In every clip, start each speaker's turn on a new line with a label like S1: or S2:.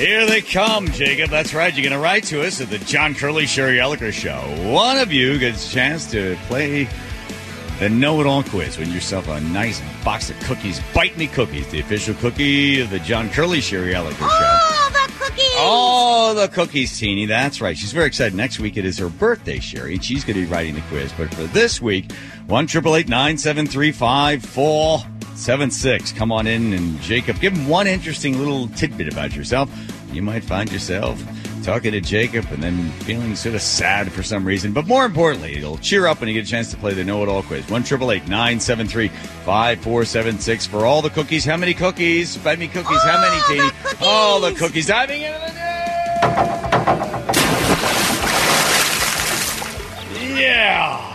S1: Here they come, Jacob. That's right. You're going to write to us at the John Curley Sherry Elliker Show. One of you gets a chance to play the Know It All quiz. Win yourself a nice box of cookies. Bite Me Cookies, the official cookie of the John Curley Sherry Elliker Show.
S2: Oh, the cookies!
S1: Oh, the cookies, Teeny. That's right. She's very excited. Next week it is her birthday, Sherry, and she's going to be writing the quiz. But for this week, one triple eight nine seven three five four seven six. Come on in and Jacob, give him one interesting little tidbit about yourself. You might find yourself talking to Jacob and then feeling sort of sad for some reason. But more importantly, it'll cheer up when you get a chance to play the Know It All quiz. One triple eight nine seven three five four seven six for all the cookies. How many cookies? Buy me cookies. How many,
S2: All the cookies.
S1: All the cookies. Diving into the day. Yeah.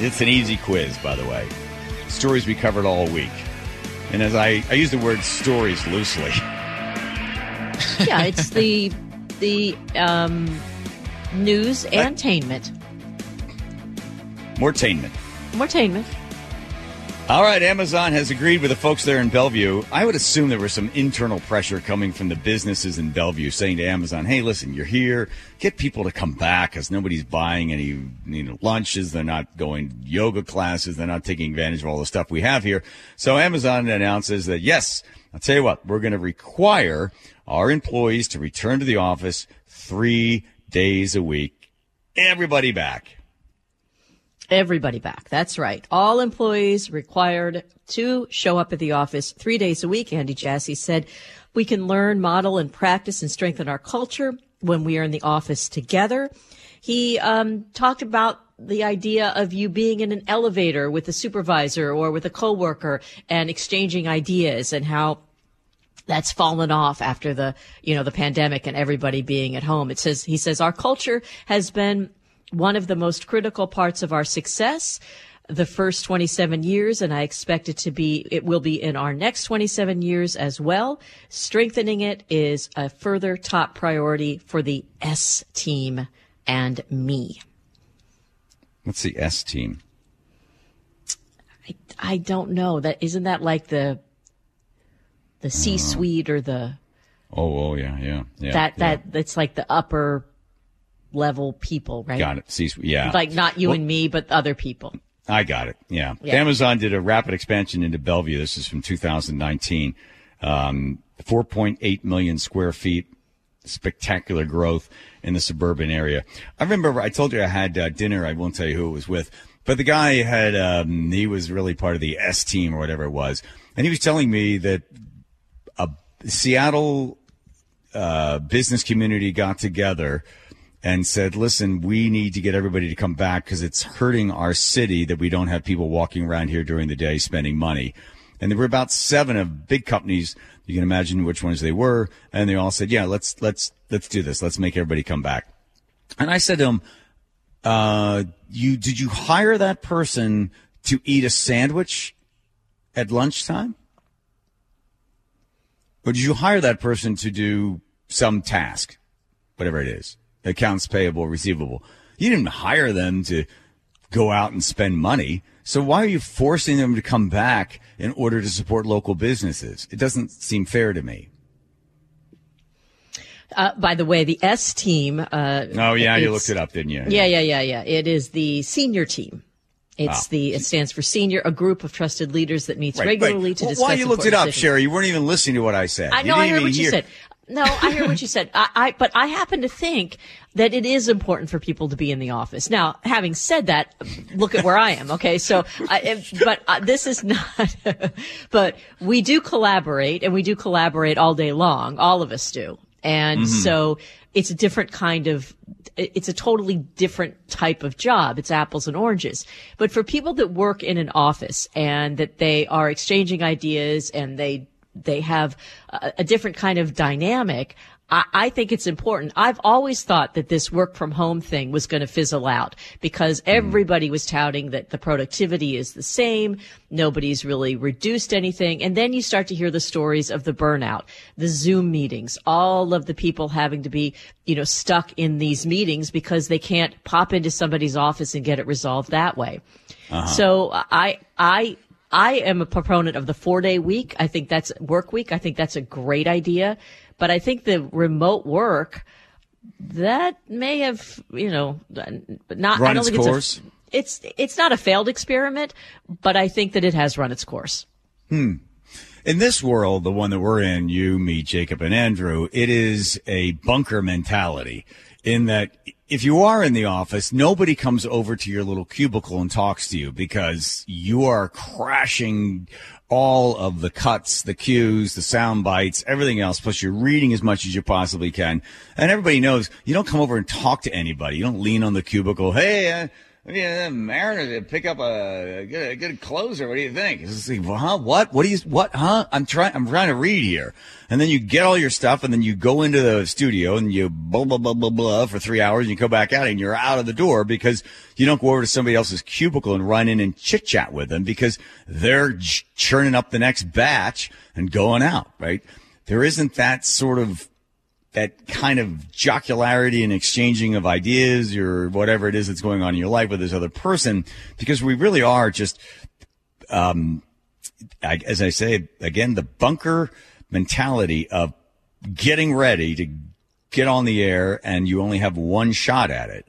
S1: It's an easy quiz, by the way. Stories we covered all week. And as I, I use the word stories loosely.
S3: yeah, it's the the um, news entertainment.
S1: Moretainment.
S3: Entertainment.
S1: All right, Amazon has agreed with the folks there in Bellevue. I would assume there was some internal pressure coming from the businesses in Bellevue saying to Amazon, "Hey, listen, you're here. Get people to come back because nobody's buying any you know lunches. They're not going to yoga classes. They're not taking advantage of all the stuff we have here." So Amazon announces that yes, I'll tell you what, we're going to require our employees to return to the office three days a week. Everybody back.
S3: Everybody back. That's right. All employees required to show up at the office three days a week. Andy Jassy said, we can learn, model, and practice and strengthen our culture when we are in the office together. He um, talked about the idea of you being in an elevator with a supervisor or with a coworker and exchanging ideas and how that's fallen off after the you know the pandemic and everybody being at home. It says he says our culture has been one of the most critical parts of our success the first 27 years and i expect it to be it will be in our next 27 years as well. Strengthening it is a further top priority for the s team and me.
S1: What's the S team?
S3: i, I don't know. That isn't that like the the c suite or the
S1: Oh, oh yeah, yeah, yeah.
S3: that
S1: yeah.
S3: that that's like the upper level people, right?
S1: Got it. See, yeah.
S3: Like not you and me, but other people.
S1: I got it. Yeah.
S3: Yeah.
S1: Amazon did a rapid expansion into Bellevue. This is from 2019. Um, 4.8 million square feet. Spectacular growth in the suburban area. I remember I told you I had uh, dinner. I won't tell you who it was with, but the guy had, um, he was really part of the S team or whatever it was. And he was telling me that a Seattle uh, business community got together and said, listen, we need to get everybody to come back because it's hurting our city that we don't have people walking around here during the day spending money. And there were about seven of big companies. You can imagine which ones they were. And they all said, yeah, let's, let's, let's do this. Let's make everybody come back. And I said to him, uh, you, did you hire that person to eat a sandwich at lunchtime? Did you hire that person to do some task, whatever it is, accounts payable, receivable? You didn't hire them to go out and spend money. So why are you forcing them to come back in order to support local businesses? It doesn't seem fair to me.
S3: Uh, by the way, the S team. Uh,
S1: Oh yeah, you looked it up, didn't you?
S3: Yeah, yeah, yeah, yeah. It is the senior team. It's
S1: Ah.
S3: the it stands for senior, a group of trusted leaders that meets
S1: Right,
S3: regularly
S1: right.
S3: to
S1: Well,
S3: discuss.
S1: Why you looked it up,
S3: decisions.
S1: Sherry? You weren't even listening to what I said.
S3: I know. I
S1: didn't
S3: heard what you
S1: hear-
S3: said. No, I heard what you said. I, I, but I happen to think that it is important for people to be in the office. Now, having said that, look at where I am. Okay, so, I, but uh, this is not. but we do collaborate, and we do collaborate all day long. All of us do, and mm-hmm. so it's a different kind of. It's a totally different type of job. It's apples and oranges. But for people that work in an office and that they are exchanging ideas and they they have a, a different kind of dynamic. I, I think it's important. I've always thought that this work from home thing was going to fizzle out because hmm. everybody was touting that the productivity is the same. Nobody's really reduced anything. And then you start to hear the stories of the burnout, the Zoom meetings, all of the people having to be, you know, stuck in these meetings because they can't pop into somebody's office and get it resolved that way. Uh-huh. So I, I, I am a proponent of the four day week. I think that's work week. I think that's a great idea. But I think the remote work, that may have, you know, not,
S1: Run
S3: I don't
S1: its
S3: think
S1: course?
S3: it's a, it's, it's not a failed experiment, but I think that it has run its course. Hmm.
S1: In this world, the one that we're in, you, me, Jacob, and Andrew, it is a bunker mentality in that if you are in the office, nobody comes over to your little cubicle and talks to you because you are crashing all of the cuts, the cues, the sound bites, everything else. Plus you're reading as much as you possibly can. And everybody knows you don't come over and talk to anybody. You don't lean on the cubicle. Hey, uh, yeah, Mariner to pick up a, a good, a good closer. What do you think? It's like, well, huh? What? What do you? What? Huh? I'm trying. I'm trying to read here. And then you get all your stuff, and then you go into the studio and you blah blah blah blah blah for three hours, and you go back out, and you're out of the door because you don't go over to somebody else's cubicle and run in and chit chat with them because they're ch- churning up the next batch and going out. Right? There isn't that sort of that kind of jocularity and exchanging of ideas or whatever it is that's going on in your life with this other person because we really are just um I, as i say again the bunker mentality of getting ready to get on the air and you only have one shot at it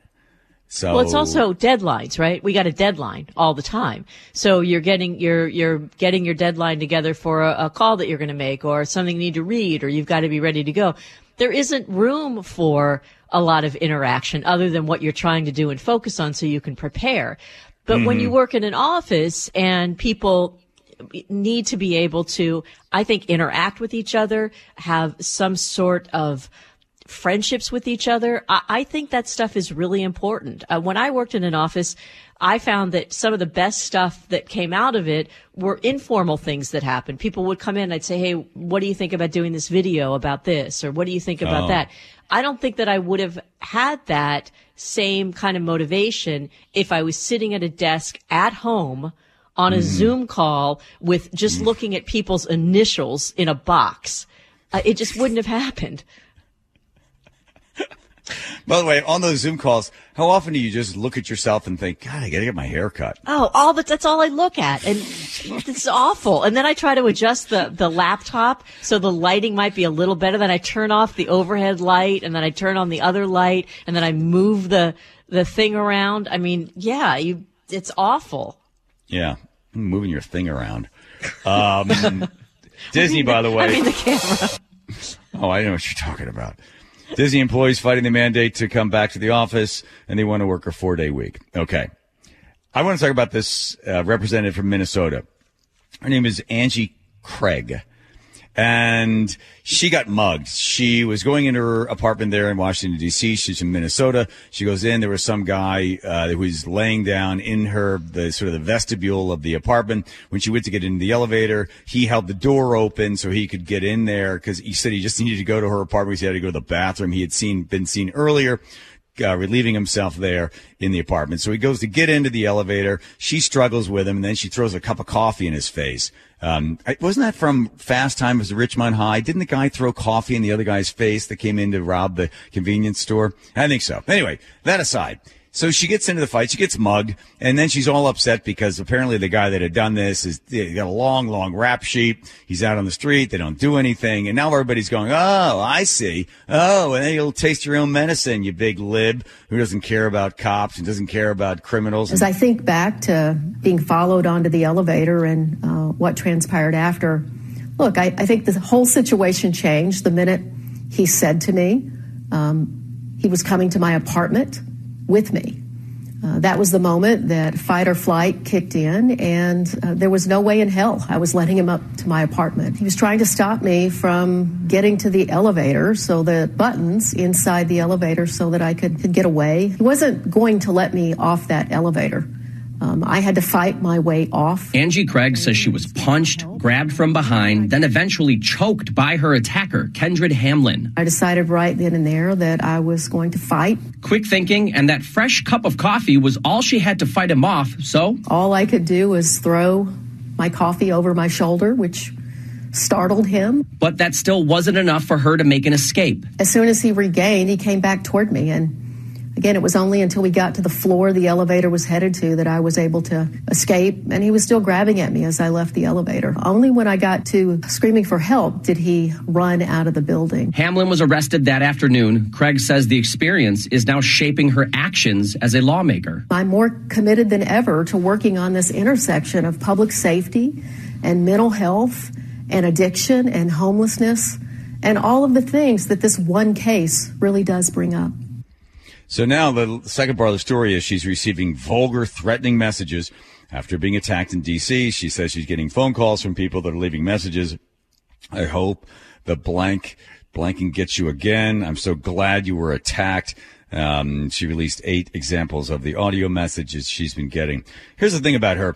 S1: so
S3: Well, it's also deadlines, right? We got a deadline all the time. So you're getting, you're, you're getting your deadline together for a, a call that you're going to make or something you need to read or you've got to be ready to go. There isn't room for a lot of interaction other than what you're trying to do and focus on so you can prepare. But when you work in an office and people need to be able to, I think, interact with each other, have some sort of friendships with each other. I, I think that stuff is really important. Uh, when I worked in an office, I found that some of the best stuff that came out of it were informal things that happened. People would come in I'd say, Hey, what do you think about doing this video about this? Or what do you think about
S1: Oh.
S3: that? I don't think that I would have had that same kind of motivation if I was sitting at a desk at home on a Zoom call with just looking at people's initials in a box. Uh, it just wouldn't have happened.
S1: By the way on those zoom calls how often do you just look at yourself and think god i gotta get my hair cut
S3: Oh, all that, that's all I look at. And it's awful. And then I try to adjust the, the laptop so the lighting might be a little better. Then I turn off the overhead light and then I turn on the other light and then I move the, the thing around. I mean, yeah, you, it's awful.
S1: yeah moving your thing around um disney by the way
S3: I mean, the camera.
S1: Oh, I know what you're talking about. Disney employees fighting the mandate to come back to the office and they want to work a four day week. Okay. I want to talk about this uh, representative from Minnesota. Her name is Angie Craig. And she got mugged. She was going into her apartment there in Washington D.C. She's in Minnesota. She goes in. There was some guy uh, who was laying down in her the sort of the vestibule of the apartment. When she went to get into the elevator, he held the door open so he could get in there because he said he just needed to go to her apartment. He had to go to the bathroom. He had seen been seen earlier uh, relieving himself there in the apartment. So he goes to get into the elevator. She struggles with him, and then she throws a cup of coffee in his face. Um, wasn't that from Fast Times at Ridgemont High? Didn't the guy throw coffee in the other guy's face that came in to rob the convenience store? I think so. Anyway, that aside. So she gets into the fight. She gets mugged, and then she's all upset because apparently the guy that had done this is got a long, long rap sheet. He's out on the street. They don't do anything, and now everybody's going, "Oh, I see. Oh, and then you'll taste your own medicine, you big lib who doesn't care about cops and doesn't care about criminals."
S2: As I think back to being followed onto the elevator and uh, what transpired after, look, I, I think the whole situation changed the minute he said to me um, he was coming to my apartment with me. Uh, that was the moment that fight or flight kicked in, and uh, there was no way in hell I was letting him up to my apartment. He was trying to stop me from getting to the elevator, so the buttons inside the elevator, so that I could, could get away. He wasn't going to let me off that elevator. Um, I had to fight my way off.
S4: Angie Craig says she was punched, grabbed from behind, then eventually choked by her attacker, Kendrid Hamlin.
S2: I decided right then and there that I was going to fight.
S4: Quick thinking, and that fresh cup of coffee was all she had to fight him off, so
S2: All I could do was throw my coffee over my shoulder, which startled him.
S4: but that still wasn't enough for her to make an escape.
S2: As soon as he regained, he came back toward me and Again, it was only until we got to the floor the elevator was headed to that I was able to escape, and he was still grabbing at me as I left the elevator. Only when I got to screaming for help did he run out of the building.
S4: Hamlin was arrested that afternoon. Craig says the experience is now shaping her actions as a lawmaker.
S2: I'm more committed than ever to working on this intersection of public safety and mental health and addiction and homelessness and all of the things that this one case really does bring up.
S1: So now the second part of the story is she's receiving vulgar, threatening messages after being attacked in D.C. She says she's getting phone calls from people that are leaving messages. I hope the blank blanking gets you again. I'm so glad you were attacked. Um, she released eight examples of the audio messages she's been getting. Here's the thing about her.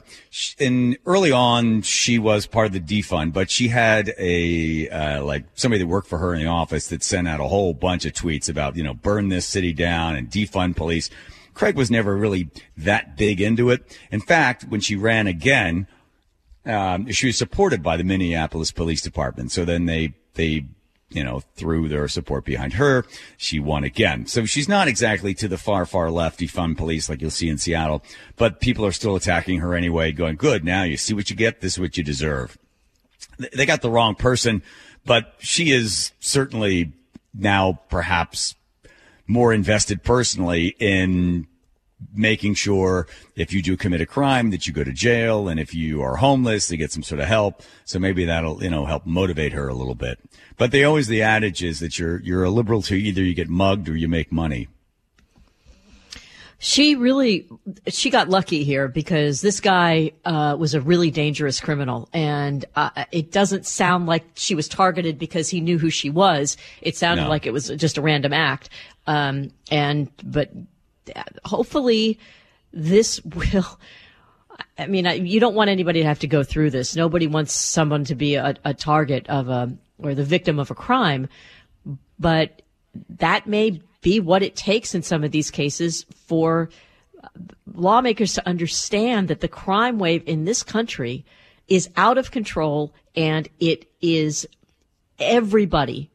S1: In early on, she was part of the defund, but she had a, uh, like somebody that worked for her in the office that sent out a whole bunch of tweets about, you know, burn this city down and defund police. Craig was never really that big into it. In fact, when she ran again, um, she was supported by the Minneapolis Police Department. So then they, they you know, threw their support behind her. She won again. So she's not exactly to the far, far left defund police like you'll see in Seattle, but people are still attacking her anyway, going, good, now you see what you get. This is what you deserve. They got the wrong person, but she is certainly now perhaps more invested personally in making sure if you do commit a crime that you go to jail and if you are homeless to get some sort of help. So maybe that'll, you know, help motivate her a little bit. But they always, the adage is that you're, you're a liberal to either you get mugged or you make money.
S3: She really, she got lucky here because this guy uh, was a really dangerous criminal, and uh, it doesn't sound like she was targeted because he knew who she was. It sounded
S1: No.
S3: like it was just a random act. Um, and but hopefully, this will. I mean, you don't want anybody to have to go through this. Nobody wants someone to be a, a target of a or the victim of a crime, but that may be what it takes in some of these cases for lawmakers to understand that the crime wave in this country is out of control and it is everybody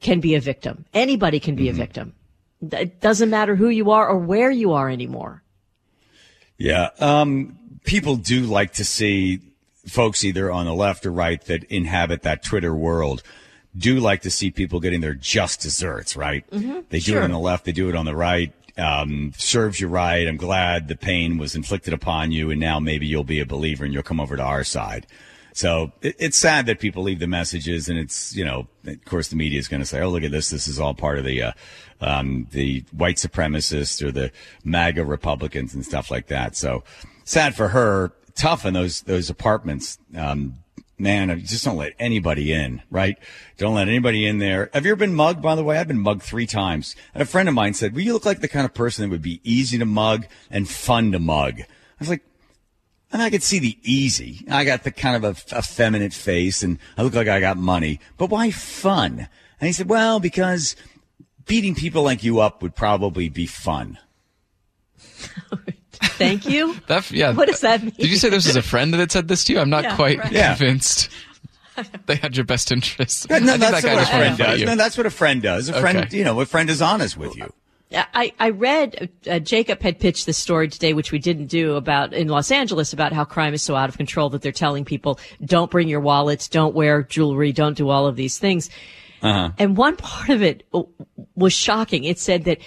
S3: can be a victim. Anybody can be a mm-hmm. victim. It doesn't matter who you are or where you are anymore.
S1: Yeah. Um, people do like to see folks either on the left or right that inhabit that Twitter world do like to see people getting their just desserts, right? They do
S3: Mm-hmm. Sure.
S1: it on the left, they do it on the right. Um, serves you right. I'm glad the pain was inflicted upon you, and now maybe you'll be a believer and you'll come over to our side. So it, it's sad that people leave the messages, and it's you know, of course, the media is going to say, "Oh, look at this. This is all part of the uh, um, the white supremacists or the MAGA Republicans and stuff like that." So sad for her. Tough in those those apartments. Um, man, just don't let anybody in, right? Don't let anybody in there. Have you ever been mugged, by the way? I've been mugged three times. And a friend of mine said, well, you look like the kind of person that would be easy to mug and fun to mug. I was like, and I could see the easy. I got the kind of a effeminate face and I look like I got money, but why fun? And he said, well, because beating people like you up would probably be fun.
S3: Thank you.
S5: That, yeah.
S3: What does that mean?
S5: Did you say this was a friend that said this to you? I'm not
S3: Yeah,
S5: quite
S3: right.
S1: Yeah.
S5: convinced. They had your best interests.
S1: No,
S5: I
S1: that's
S5: that guy
S1: what a friend does. No, that's what a friend does. A friend, you know, a friend is honest with you.
S3: I, I read uh, Jacob had pitched this story today, which we didn't do about in Los Angeles about how crime is so out of control that they're telling people don't bring your wallets, don't wear jewelry, don't do all of these things. And one part of it was shocking. It said that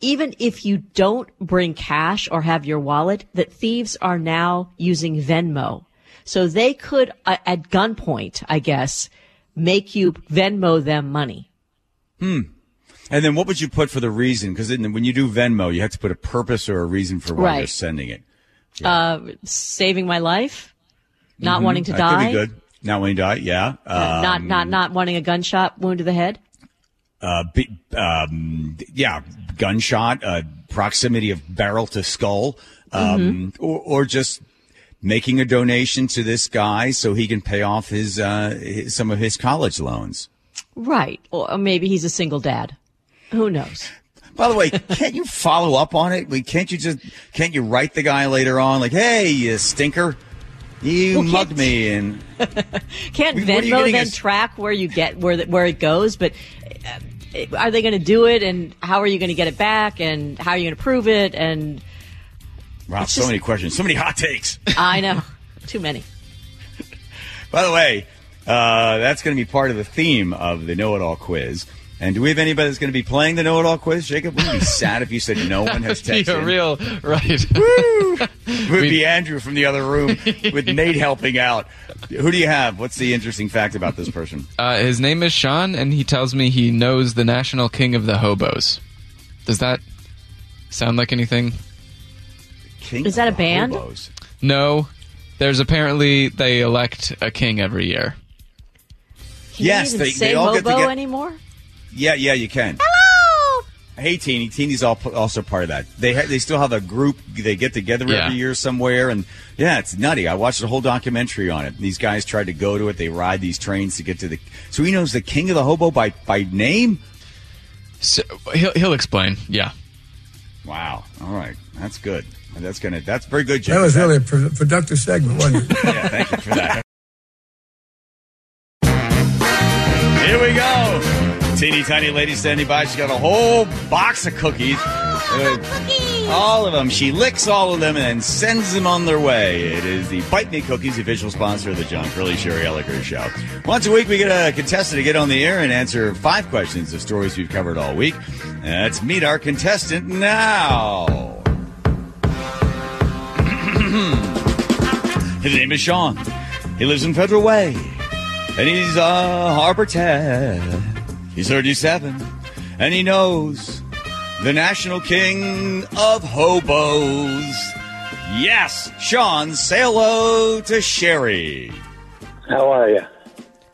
S3: even if you don't bring cash or have your wallet, that thieves are now using Venmo. So they could, uh, at gunpoint, I guess, make you Venmo them money. Hmm.
S1: And then what would you put for the reason? Because when you do Venmo, you have to put a purpose or a reason for why
S3: Right.
S1: you're sending it.
S3: Uh, saving my life, not wanting to
S1: That
S3: die.
S1: could be good. Not wanting to die, yeah.
S3: Uh, not not not wanting a gunshot wound to the head.
S1: Uh, be, um, yeah, gunshot, uh, proximity of barrel to skull, um, or, or just making a donation to this guy so he can pay off his, uh, his some of his college loans.
S3: Right, or maybe he's a single dad. Who knows?
S1: By the way, can't you follow up on it? Can't you just can't you write the guy later on like, "Hey, you stinker, you
S3: Well,
S1: mugged me," and
S3: Can't Venmo then
S1: us-
S3: track where you get where the, where it goes? But uh, are they going to do it, and how are you going to get it back, and how are you going to prove it? And
S1: Wow, so
S3: just-
S1: many questions, so many hot takes.
S3: I know too many.
S1: By the way, uh, that's going to be part of the theme of the Know It All quiz. And do we have anybody that's going to be playing the Know It All quiz, Jacob? Wouldn't it be sad if you said no one has
S5: Be
S1: texted?
S5: a real right.
S1: It would be Andrew from the other room with Nate helping out. Who do you have? What's the interesting fact about this person?
S5: Uh, his name is Sean, and he tells me he knows the national king of the hobos. Does that sound like anything?
S1: King
S3: Is that a band?
S1: Hobos.
S5: No. There's apparently they elect a king every year.
S3: Can you
S1: Yes,
S3: even
S1: they-
S3: say
S1: they all get
S3: hobo
S1: together-
S3: anymore.
S1: Yeah, yeah, you can.
S3: Hello.
S1: Hey, Teeny. Teeny's all, also part of that. They ha- they still have a group. They get together
S5: Yeah.
S1: every year somewhere, and yeah, it's nutty. I watched a whole documentary on it. These guys tried to go to it. They ride these trains to get to the. So he knows the king of the hobo by by name.
S5: So he'll he'll explain. Yeah.
S1: Wow. All right, that's good. That's gonna. That's very good.
S6: That
S1: Jacob.
S6: was really a pro- productive segment, wasn't it?
S1: Yeah, thank you for that. Here we go. Teeny tiny lady standing by. She's got a whole box of cookies. Uh, all of them. She licks all of them and sends them on their way. It is the Bite Me Cookies, official sponsor of the John Curley Sherry Elliker Show. Once a week, we get a contestant to get on the air and answer five questions of stories we've covered all week. Let's meet our contestant now. His name is Sean. He lives in Federal Way. And he's a harbor tat. He's 37. And he knows the national king of hobos. Yes, Sean, say hello to Sherry.
S7: How are you?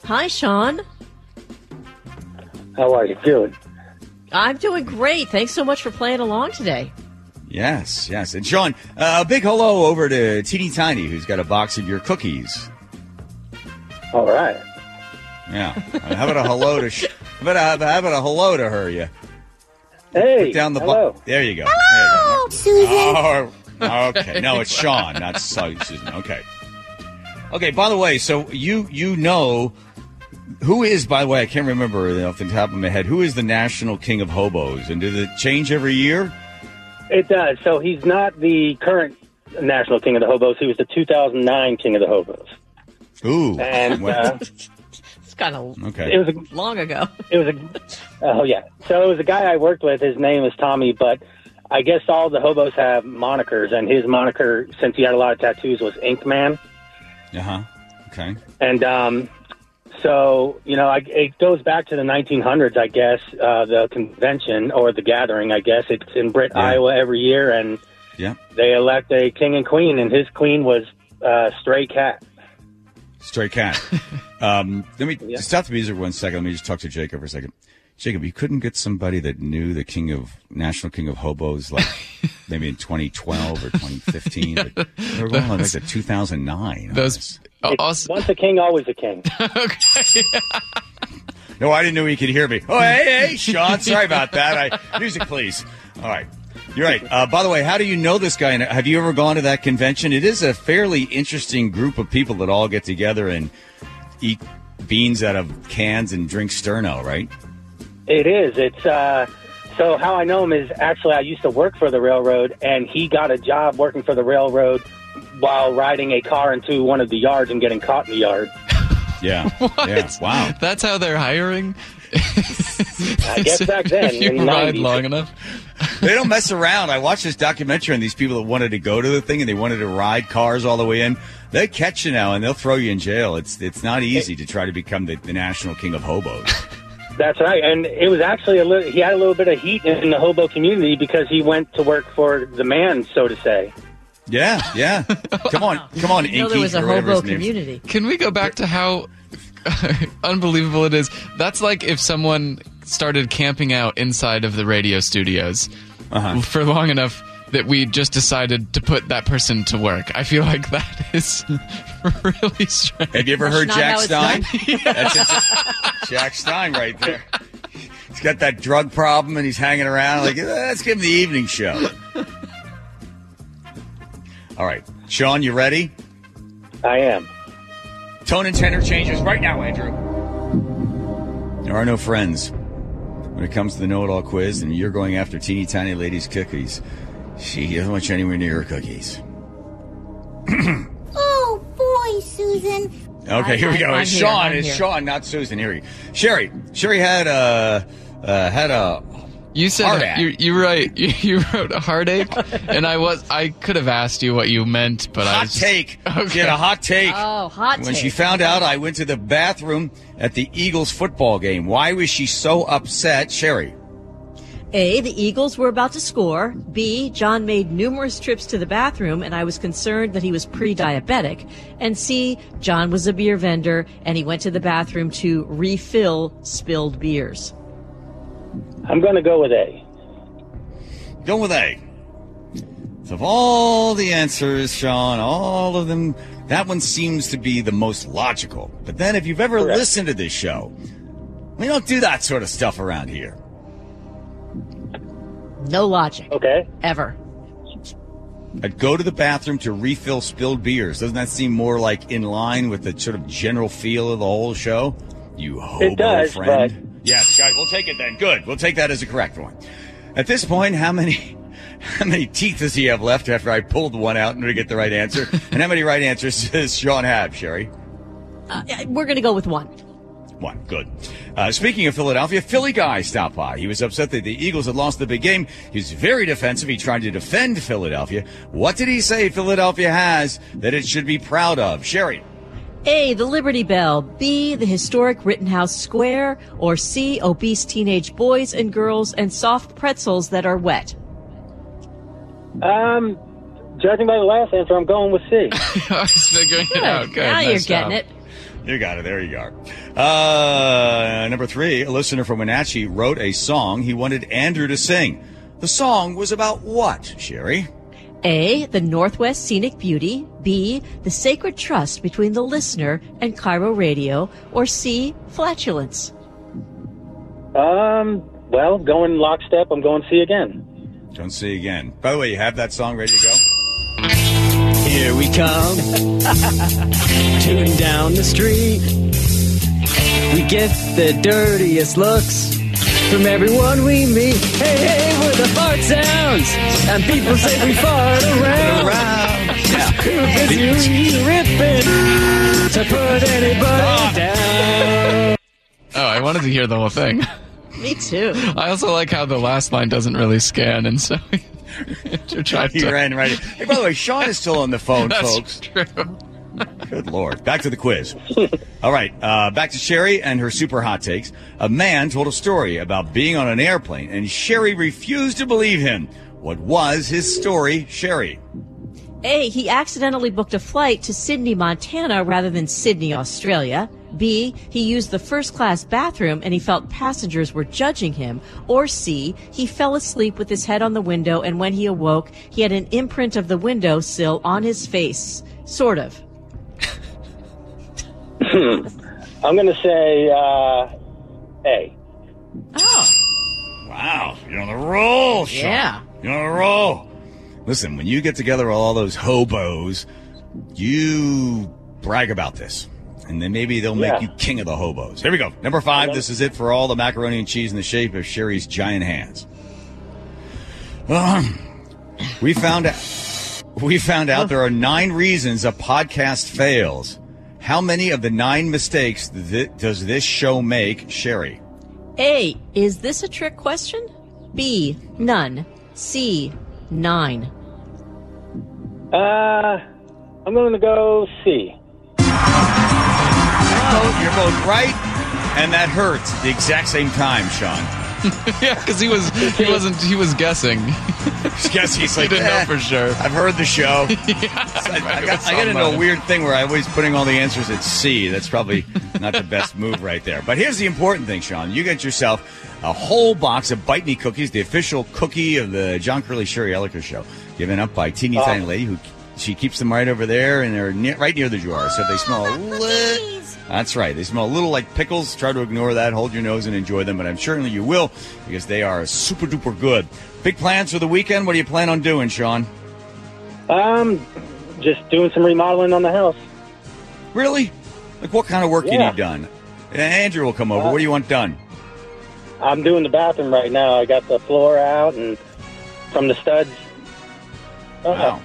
S3: Hi, Sean.
S7: How are you doing?
S3: I'm doing great. Thanks so much for playing along today.
S1: Yes, yes. And Sean, uh, a big hello over to Teeny Tiny, who's got a box of your cookies.
S7: All right.
S1: Yeah. How about a hello to Sh- how about a, how about a hello to her? Yeah.
S7: Hey.
S1: put down the
S7: hello.
S1: bu- There you go. Hello, Susan. Oh, okay. No, it's Sean, not Susan. Okay. Okay. By the way, so you you know who is? By the way, I can't remember off the top of my head. Who is the national king of hobos? And does it change every year?
S7: It does. So he's not the current national king of the hobos. He was the 2009 king of the hobos.
S1: Ooh.
S7: And uh,
S3: It's kind of
S1: okay.
S7: it was a
S3: long ago.
S7: it was a oh yeah. So it was a guy I worked with. His name is Tommy, but I guess all the hobos have monikers, and his moniker, since he had a lot of tattoos, was Ink Man.
S1: Uh huh. Okay.
S7: And um, so, you know, I, it goes back to the 1900s, I guess, uh, the convention or the gathering, I guess. It's in Britt,
S1: Yeah.
S7: Iowa every year, and
S1: Yeah.
S7: they elect a king and queen, and his queen was uh, Stray Cat.
S1: Stray cat. um, let me
S7: Yeah.
S1: stop the music one second. Let me just talk to Jacob for a second. Jacob, you couldn't get somebody that knew the king of national king of hobos like maybe in 2012 or 2015. but they were going like the 2009.
S5: Those
S1: this.
S7: It's
S5: also,
S7: Once a king, always a king.
S1: No, I didn't know he could hear me. Oh, hey, hey, Sean. Sorry about that. I, music, please. All right. You're right. Uh, by the way, how do you know this guy? And Have you ever gone to that convention? It is a fairly interesting group of people that all get together and eat beans out of cans and drink Sterno, right?
S7: It is. It's uh, so how I know him is actually I used to work for the railroad, and he got a job working for the railroad while riding a car into one of the yards and getting caught in the yard.
S1: Yeah. Yeah. Wow.
S5: that's how they're hiring.
S7: I guess back then,
S5: if you
S7: in the
S5: ride
S7: 90s.
S5: long enough.
S1: They don't mess around. I watched this documentary on these people that wanted to go to the thing and they wanted to ride cars all the way in. They catch you now and they'll throw you in jail. It's it's not easy to try to become the, the national king of hobos.
S7: That's right, and it was actually a little. He had a little bit of heat in the hobo community because he went to work for the man, so to say.
S1: Yeah, yeah. Come on, come on,
S3: You know
S1: Inky,
S3: there was a hobo
S1: his name
S3: community.
S5: Can we go back to how unbelievable it is? That's like if someone started camping out inside of the radio studios
S1: Uh-huh.
S5: for long enough that we just decided to put that person to work. I feel like that is really strange.
S1: Have you ever heard Jack Stein? That's it. Jack Stein right there. He's got that drug problem and he's hanging around like, "Eh, let's give him the evening show. All right. Sean, you ready?
S7: I am.
S1: Tone and tenor changes right now, Andrew. There are no friends. When it comes to the know-it-all quiz, and you're going after teeny tiny ladies' cookies. She doesn't want you anywhere near her cookies.
S8: Oh boy, Susan.
S1: Okay,
S3: I-
S1: here we go.
S3: I'm
S1: It's
S3: here,
S1: Sean.
S3: I'm
S1: It's
S3: here.
S1: Sean, not Susan. Here we go. Sherry. Sherry had a uh, had a
S5: You said you you right. You, you wrote a heartache, and I was I could have asked you what you meant, but I
S1: hot
S5: was just,
S1: take. She
S5: Okay.
S1: had a hot take.
S3: Oh, hot
S1: when she found out I went to the bathroom at the Eagles football game. Why was she so upset, Sherry?
S3: A, the Eagles were about to score. B, John made numerous trips to the bathroom and I was concerned that he was pre-diabetic. And C, John was a beer vendor and he went to the bathroom to refill spilled beers.
S7: I'm going to go with A.
S1: Go with A. So of all the answers, Sean, all of them, that one seems to be the most logical. But then if you've ever
S7: Correct.
S1: listened to this show, we don't do that sort of stuff around here.
S3: No logic.
S7: Okay.
S3: Ever.
S1: I'd go to the bathroom to refill spilled beers. Doesn't that seem more like in line with the sort of general feel of the whole show? You hobo
S7: does,
S1: friend. Yes, guys, we'll take it then. Good. We'll take that as a correct one. At this point, how many how many teeth does he have left after I pulled one out in order to get the right answer? and how many right answers does Sean have, Sherry?
S3: Uh, we're going to go with one.
S1: One. Good. Uh, speaking of Philadelphia, Philly guy stopped by. He was upset that the Eagles had lost the big game. He was very defensive. He tried to defend Philadelphia. What did he say Philadelphia has that it should be proud of? Sherry.
S3: A, the Liberty Bell. B, the historic Rittenhouse Square. Or C, obese teenage boys and girls and soft pretzels that are wet.
S7: Um, judging by the last answer, I'm going with C.
S5: I was figuring it out. Good.
S3: now
S5: nice
S3: you're
S5: job.
S3: getting it.
S1: You got it. There you are. Uh, number three, a listener from Wenatchee wrote a song he wanted Andrew to sing. The song was about what, Sherry?
S3: A, the Northwest Scenic Beauty. B, the sacred trust between the listener and KIRO Radio. Or C, flatulence.
S7: Um, well, going lockstep, I'm going C again.
S1: Don't see again. By the way, you have that song ready to go?
S9: Here we come, tune down the street. We get the dirtiest looks from everyone we meet. Hey, hey, we're the fart sounds, and people say we fart around. Cause you ripping to put anybody down.
S5: Oh, I wanted to hear the whole thing.
S3: Me too.
S5: I also like how the last line doesn't really scan, and so you're trying
S1: He
S5: to.
S1: ran right. in. Hey, by the way, Sean is still on the phone,
S5: That's
S1: folks.
S5: true.
S1: Good lord. Back to the quiz. All right. Uh, back to Sherry and her super hot takes. A man told a story about being on an airplane, and Sherry refused to believe him. What was his story, Sherry?
S3: A, he accidentally booked a flight to Sydney, Montana rather than Sydney, Australia. B, he used the first class bathroom and he felt passengers were judging him. Or C, he fell asleep with his head on the window and when he awoke, he had an imprint of the window sill on his face. Sort of.
S7: I'm going to say uh, A.
S3: Oh,
S1: Wow, you're on the roll, Sean.
S3: Yeah.
S1: You're on the roll. Listen, when you get together with all those hobos, you brag about this. And then maybe they'll make
S7: Yeah.
S1: you king of the hobos. Here we go. Number five. This is it for all the macaroni and cheese in the shape of Sherry's giant hands. Um, we found out. We found out there are nine reasons a podcast fails. How many of the nine mistakes th- does this show make, Sherry?
S3: A, is this a trick question? B, none. C, nine.
S7: Uh, I'm going to go C.
S1: both, you're both right, and that hurts the exact same time, Sean.
S5: yeah, because he was he wasn't he was guessing.
S1: Guess he's
S5: he
S1: like,
S5: didn't
S1: "Eh,
S5: know for sure.
S1: I've heard the show. I, I got, I got into a weird thing where I was putting all the answers at C. That's probably not the best move right there. But here's the important thing, Sean. You get yourself a whole box of Bite Me cookies, the official cookie of the John Curley Sherry Elliker show, given up by teeny
S7: Oh.
S1: tiny lady who she keeps them right over there and they're ne- right near the jar, so they smell a little. That's right. They smell a little like pickles. Try to ignore that. Hold your nose and enjoy them, but I'm sure you will because they are super duper good. Big plans for the weekend. What do you plan on doing, Sean?
S7: Um, just doing some remodeling on the house.
S1: Really? Like what kind of work you need done? Andrew will come over. what do you want done?
S7: I'm doing the bathroom right now. I got the floor out and from the studs. Uh,
S1: Wow.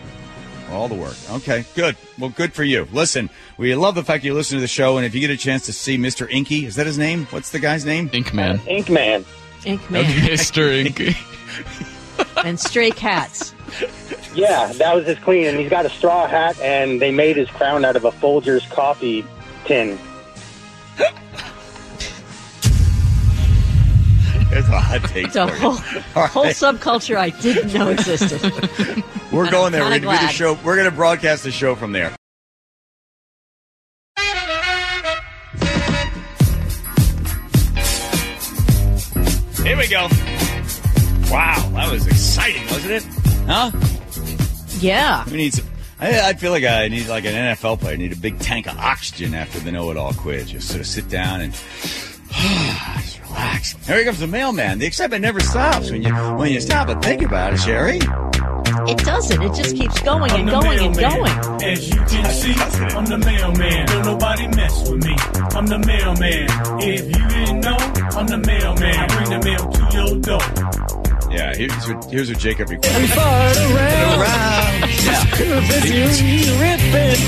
S1: All the work. Okay, good. Well, good for you. Listen, we love the fact you listen to the show, and if you get a chance to see Mr. Inky, is that his name? What's the guy's name?
S5: Inkman.
S7: Ink Man.
S3: Ink Man
S5: Mr. Ink.
S3: and stray cats.
S7: Yeah, that was his clean, and he's got a straw hat, and they made his crown out of a Folgers coffee tin.
S1: There's a hot take
S3: It's a
S1: for
S3: whole,
S1: All right.
S3: whole subculture I didn't know existed.
S1: We're
S3: And
S1: going there.
S3: I'm
S1: We're going to do the show. We're going to broadcast the show from there. Here we go. Wow, that was exciting, wasn't it? Huh?
S3: Yeah.
S1: We need some. I, I feel like I need like an NFL player. I need a big tank of oxygen after the know-it-all quiz. Just sort of sit down and just relax. Here comes the mailman. The excitement never stops when you when you stop and think about it, Sherry.
S3: It doesn't. It just keeps going and going and going.
S10: As you can see, I'm the mailman. Don't nobody mess with me. I'm the mailman. If you didn't know, I'm the mailman. I bring the mail to your door.
S1: Yeah, here's what, here's what Jacob
S9: And
S1: requested.
S9: fart around.
S1: Yeah.
S9: If you ripping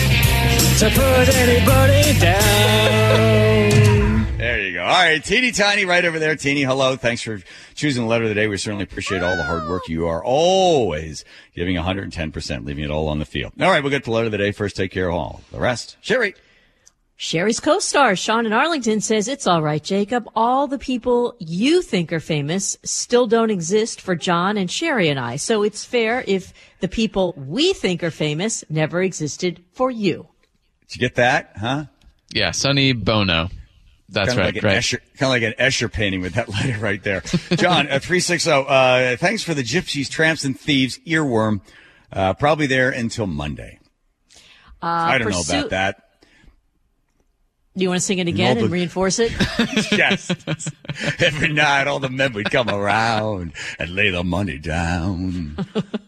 S9: to put anybody down.
S1: There you go. All right, teeny tiny right over there. Teeny, hello. Thanks for choosing the letter of the day. We certainly appreciate all the hard work you are always giving 110%, leaving it all on the field. All right, we'll get to the letter of the day. First, take care of all the rest. Sherry.
S3: Sherry's co-star, Sean in Arlington, says it's all right, Jacob. All the people you think are famous still don't exist for John and Sherry and I. So it's fair if the people we think are famous never existed for you.
S1: Did you get that? Huh?
S5: Yeah, Sonny Bono. That's
S1: kind of
S5: right.
S1: like an
S5: right.
S1: Escher, kind of like an Escher painting with that letter right there. John, uh, 360, uh, thanks for the Gypsies, Tramps, and Thieves earworm. Uh, probably there until Monday.
S3: Uh,
S1: I don't know about that.
S3: Do you want to sing it again
S1: No,
S3: and reinforce it?
S1: yes. Every night all the men would come around and lay the money down.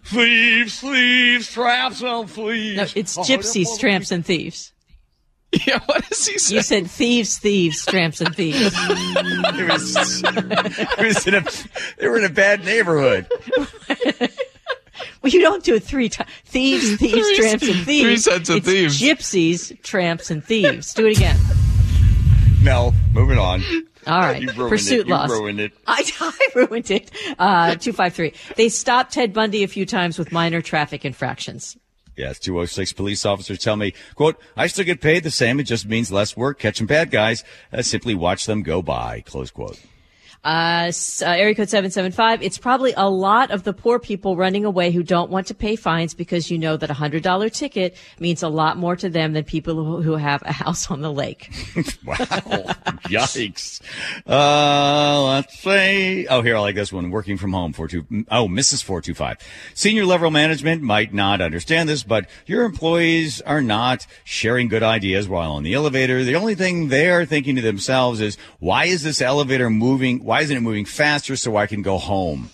S1: thieves, thieves, traps, and thieves.
S3: No, it's gypsies, tramps, and thieves.
S5: Yeah, what does he say?
S3: You said thieves, thieves, tramps, and thieves.
S1: It was, it was in a, they were in a bad neighborhood.
S3: Well, you don't do it three times. Thieves, thieves,
S5: Three-
S3: tramps, and thieves.
S5: three sets of
S3: It's
S5: thieves.
S3: Gypsies, tramps, and thieves. Do it again.
S1: No, moving on.
S3: All right.
S1: You ruined
S3: Pursuit
S1: it. You ruined it.
S3: I, I ruined it. Uh, 253. They stopped Ted Bundy a few times with minor traffic infractions.
S1: Yes, 206 police officers tell me, quote, I still get paid the same. It just means less work catching bad guys. Uh, simply watch them go by, close quote.
S3: Uh, uh, area code 775. It's probably a lot of the poor people running away who don't want to pay fines because you know that a hundred dollar ticket means a lot more to them than people who, who have a house on the lake.
S1: Wow. Yikes. Uh, let's say, oh, here, I like this one. Working from home, four two. Oh, Mrs. 425. Senior level management might not understand this, but your employees are not sharing good ideas while on the elevator. The only thing they are thinking to themselves is, why is this elevator moving? Why isn't it moving faster so I can go home?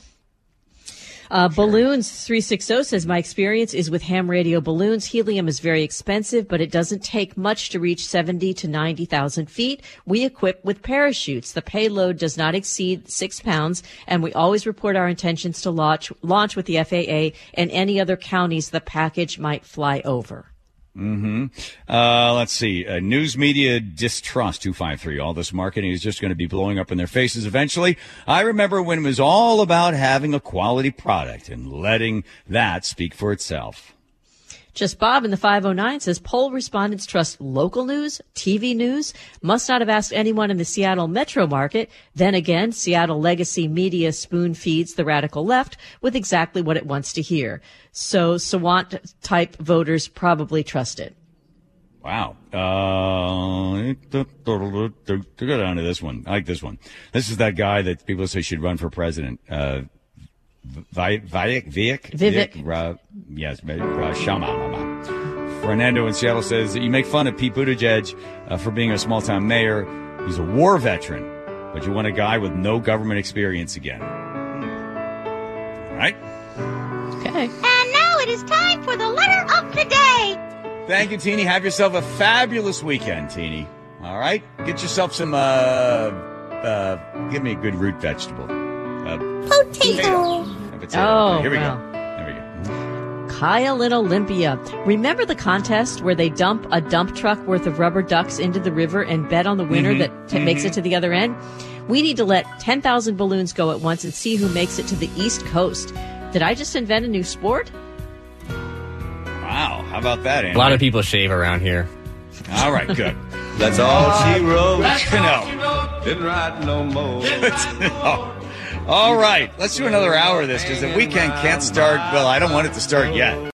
S3: Uh, balloons 360 says my experience is with ham radio balloons. Helium is very expensive, but it doesn't take much to reach 70 to 90,000 feet. We equip with parachutes. The payload does not exceed six pounds, and we always report our intentions to launch, launch with the FAA and any other counties the package might fly over.
S1: Mm-hmm. Uh, let's see. Uh, news media distrust 253. All this marketing is just going to be blowing up in their faces eventually. I remember when it was all about having a quality product and letting that speak for itself.
S3: Just Bob in the 509 says poll respondents trust local news, TV news, must not have asked anyone in the Seattle metro market. Then again, Seattle legacy media spoon feeds the radical left with exactly what it wants to hear. So Sawant type voters probably trust it.
S1: Wow. Uh, go down to this one. I like this one. This is that guy that people say should run for president. Uh, Vi- Vivek, Vivek,
S3: Vivek.
S1: Ra- yes, uh, Shama. Mama. Fernando in Seattle says that you make fun of Pete Buttigieg uh, for being a small town mayor. He's a war veteran, but you want a guy with no government experience again. All right.
S3: Okay.
S8: And now it is time for the letter of the day.
S1: Thank you, Teeny. Have yourself a fabulous weekend, Teeny. All right. Get yourself some uh, uh, give me a good root vegetable. Uh,
S8: Potato.
S1: A potato.
S3: Oh,
S1: Here we
S3: wow.
S1: go. There we go.
S3: Kyle in Olympia. Remember the contest where they dump a dump truck worth of rubber ducks into the river and bet on the winner
S1: Mhm.
S3: that t- makes it to the other end? We need to let 10,000 balloons go at once and see who makes it to the East Coast. Did I just invent a new sport?
S1: Wow. How about that, Andy?
S9: A lot of people shave around here.
S1: All right, good.
S11: That's all she wrote.
S1: That's to know.
S11: Didn't write no more.
S1: Oh. All right, let's do another hour of this because the weekend can't start. Well, I don't want it to start yet.